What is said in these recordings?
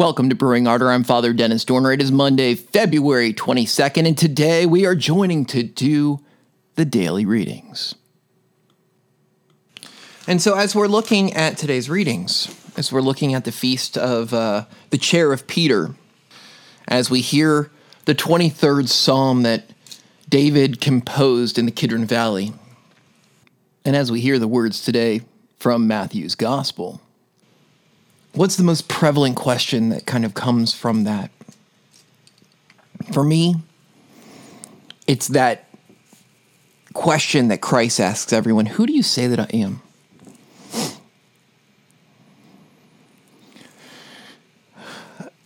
Welcome to Brewing Ardor. I'm Father Dennis Dorner. It is Monday, February 22nd, and today we are joining to do the daily readings. And so, as we're looking at today's readings, as we're looking at the feast of uh, the chair of Peter, as we hear the 23rd psalm that David composed in the Kidron Valley, and as we hear the words today from Matthew's Gospel, what's the most prevalent question that kind of comes from that? For me, it's that question that Christ asks everyone Who do you say that I am?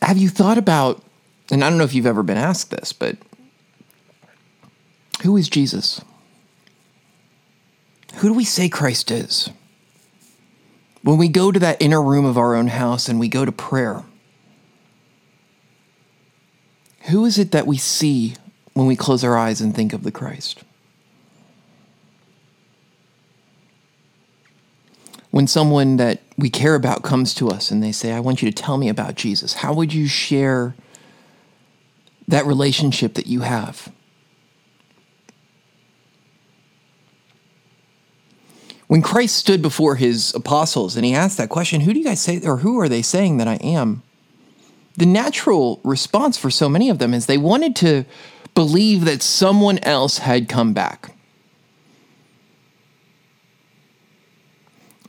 Have you thought about, and I don't know if you've ever been asked this, but who is Jesus? Who do we say Christ is? When we go to that inner room of our own house and we go to prayer, who is it that we see when we close our eyes and think of the Christ? When someone that we care about comes to us and they say, I want you to tell me about Jesus, how would you share that relationship that you have? When Christ stood before his apostles and he asked that question, who do you guys say, or who are they saying that I am? The natural response for so many of them is they wanted to believe that someone else had come back.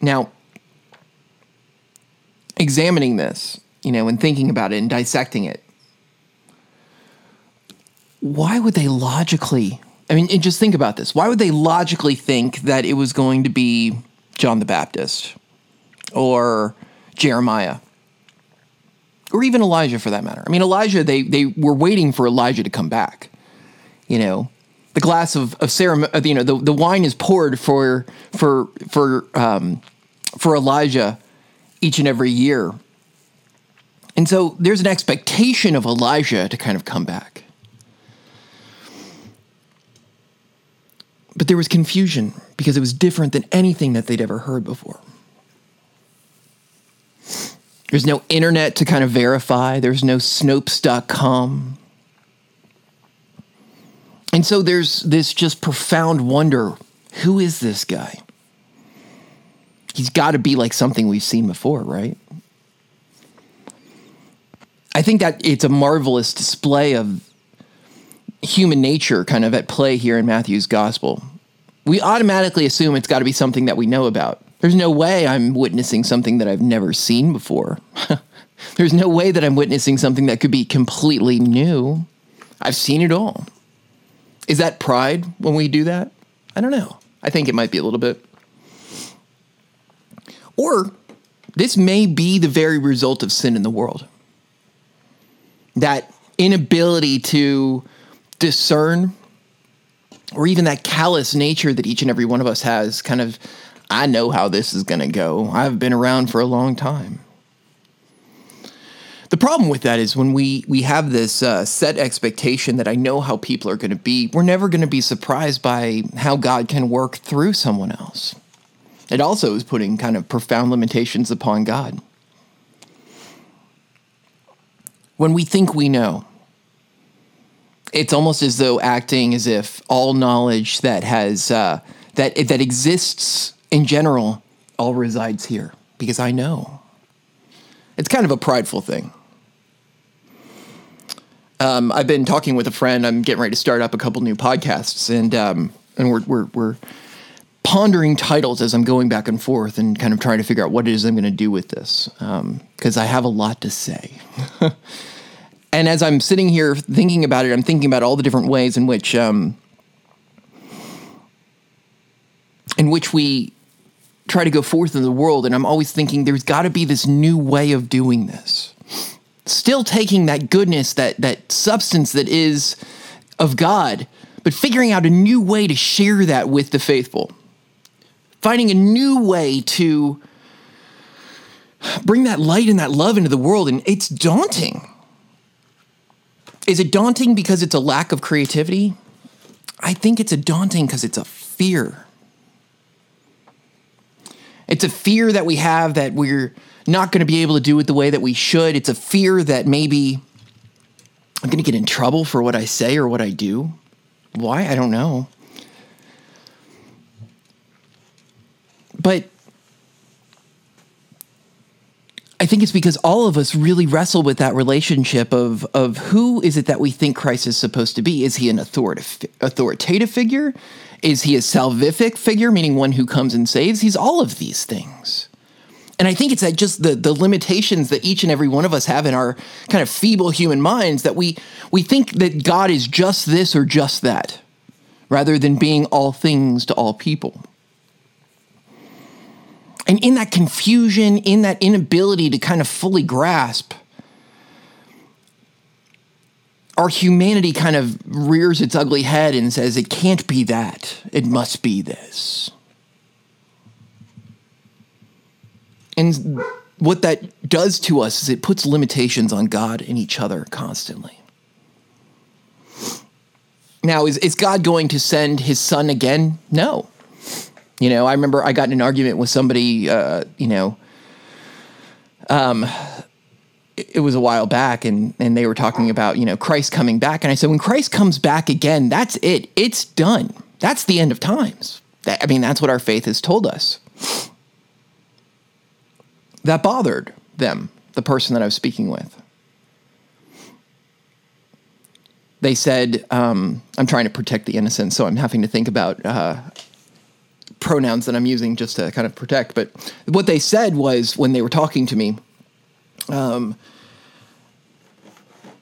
Now, examining this, you know, and thinking about it and dissecting it, why would they logically I mean, just think about this. Why would they logically think that it was going to be John the Baptist or Jeremiah or even Elijah for that matter? I mean, Elijah, they, they were waiting for Elijah to come back. You know, the glass of, of ceremony, uh, you know, the, the wine is poured for, for, for, um, for Elijah each and every year. And so there's an expectation of Elijah to kind of come back. But there was confusion because it was different than anything that they'd ever heard before. There's no internet to kind of verify, there's no Snopes.com. And so there's this just profound wonder who is this guy? He's got to be like something we've seen before, right? I think that it's a marvelous display of human nature kind of at play here in Matthew's gospel. We automatically assume it's got to be something that we know about. There's no way I'm witnessing something that I've never seen before. There's no way that I'm witnessing something that could be completely new. I've seen it all. Is that pride when we do that? I don't know. I think it might be a little bit. Or this may be the very result of sin in the world. That inability to discern or even that callous nature that each and every one of us has kind of i know how this is going to go. I've been around for a long time. The problem with that is when we we have this uh, set expectation that i know how people are going to be we're never going to be surprised by how god can work through someone else. It also is putting kind of profound limitations upon god. When we think we know it's almost as though acting as if all knowledge that has uh, that that exists in general all resides here because I know. It's kind of a prideful thing. Um, I've been talking with a friend. I'm getting ready to start up a couple new podcasts, and um, and we're we're we're pondering titles as I'm going back and forth and kind of trying to figure out what it is I'm going to do with this because um, I have a lot to say. and as I'm sitting here thinking about it, I'm thinking about all the different ways in which um, in which we try to go forth in the world, and I'm always thinking there's got to be this new way of doing this. Still taking that goodness, that that substance that is of God, but figuring out a new way to share that with the faithful. Finding a new way to bring that light and that love into the world, and it's daunting is it daunting because it's a lack of creativity? I think it's a daunting because it's a fear. It's a fear that we have that we're not going to be able to do it the way that we should. It's a fear that maybe I'm going to get in trouble for what I say or what I do. Why? I don't know. But I think it's because all of us really wrestle with that relationship of of who is it that we think Christ is supposed to be? Is he an authoritative authoritative figure? Is he a salvific figure, meaning one who comes and saves? He's all of these things. And I think it's that just the the limitations that each and every one of us have in our kind of feeble human minds that we we think that God is just this or just that, rather than being all things to all people. And in that confusion, in that inability to kind of fully grasp, our humanity kind of rears its ugly head and says, it can't be that. It must be this. And what that does to us is it puts limitations on God and each other constantly. Now, is, is God going to send his son again? No. You know, I remember I got in an argument with somebody, uh, you know, um, it, was a while back and, and they were talking about, you know, Christ coming back. And I said, when Christ comes back again, that's it. It's done. That's the end of times. That, I mean, that's what our faith has told us. That bothered them, the person that I was speaking with. They said, um, I'm trying to protect the innocent, so I'm having to think about uh, pronouns that I'm using just to kind of protect. But what they said was when they were talking to me, um,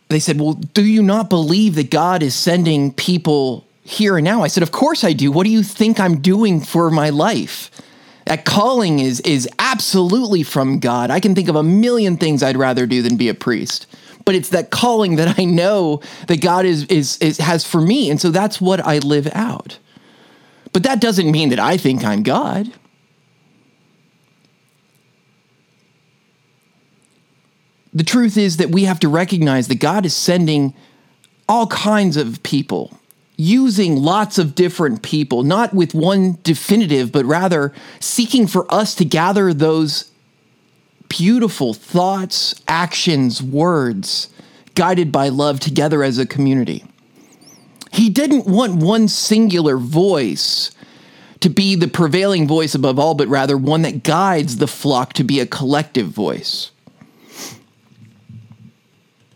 they said, Well, do you not believe that God is sending people here and now? I said, Of course I do. What do you think I'm doing for my life? That calling is is absolutely from God. I can think of a million things I'd rather do than be a priest. But it's that calling that I know that God is, is, is has for me. And so that's what I live out. But that doesn't mean that I think I'm God. The truth is that we have to recognize that God is sending all kinds of people, using lots of different people, not with one definitive, but rather seeking for us to gather those beautiful thoughts, actions, words, guided by love together as a community. He didn't want one singular voice to be the prevailing voice above all, but rather one that guides the flock to be a collective voice.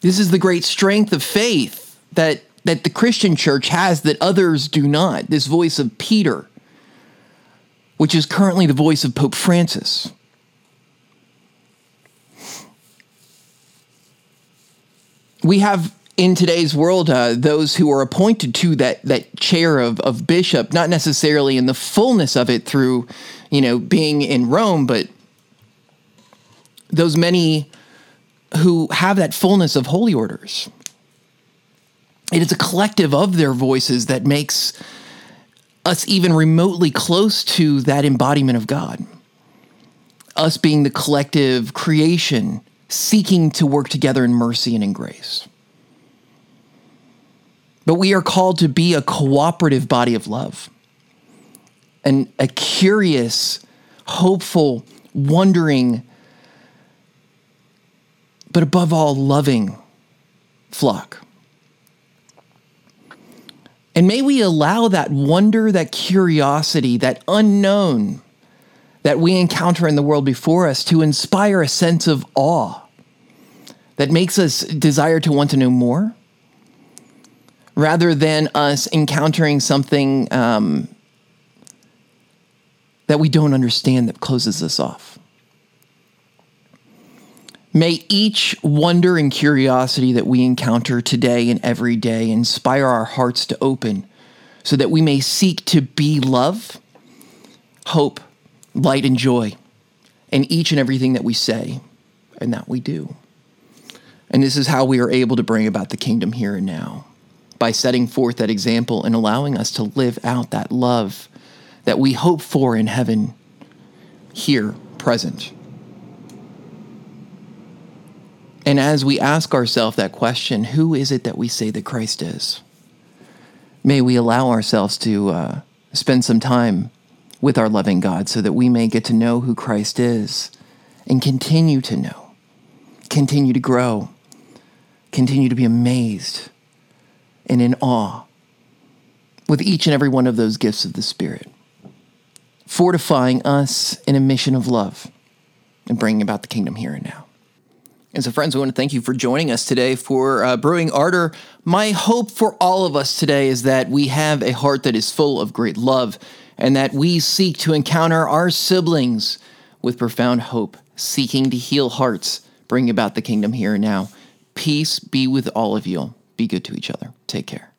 This is the great strength of faith that, that the Christian church has that others do not. This voice of Peter, which is currently the voice of Pope Francis. We have in today's world, uh, those who are appointed to that that chair of, of bishop, not necessarily in the fullness of it through, you know, being in Rome, but those many who have that fullness of holy orders. It is a collective of their voices that makes us even remotely close to that embodiment of God. Us being the collective creation seeking to work together in mercy and in grace. But we are called to be a cooperative body of love and a curious, hopeful, wondering, but above all, loving flock. And may we allow that wonder, that curiosity, that unknown that we encounter in the world before us to inspire a sense of awe that makes us desire to want to know more rather than us encountering something um, that we don't understand that closes us off. May each wonder and curiosity that we encounter today and every day inspire our hearts to open so that we may seek to be love, hope, light, and joy in each and everything that we say and that we do. And this is how we are able to bring about the kingdom here and now by setting forth that example and allowing us to live out that love that we hope for in heaven here present. And as we ask ourselves that question, who is it that we say that Christ is? May we allow ourselves to uh, spend some time with our loving God so that we may get to know who Christ is and continue to know, continue to grow, continue to be amazed and in awe with each and every one of those gifts of the Spirit, fortifying us in a mission of love and bringing about the kingdom here and now. And so, friends, we want to thank you for joining us today for uh, Brewing Ardor. My hope for all of us today is that we have a heart that is full of great love and that we seek to encounter our siblings with profound hope, seeking to heal hearts, bring about the kingdom here and now. Peace be with all of you. Be good to each other. Take care.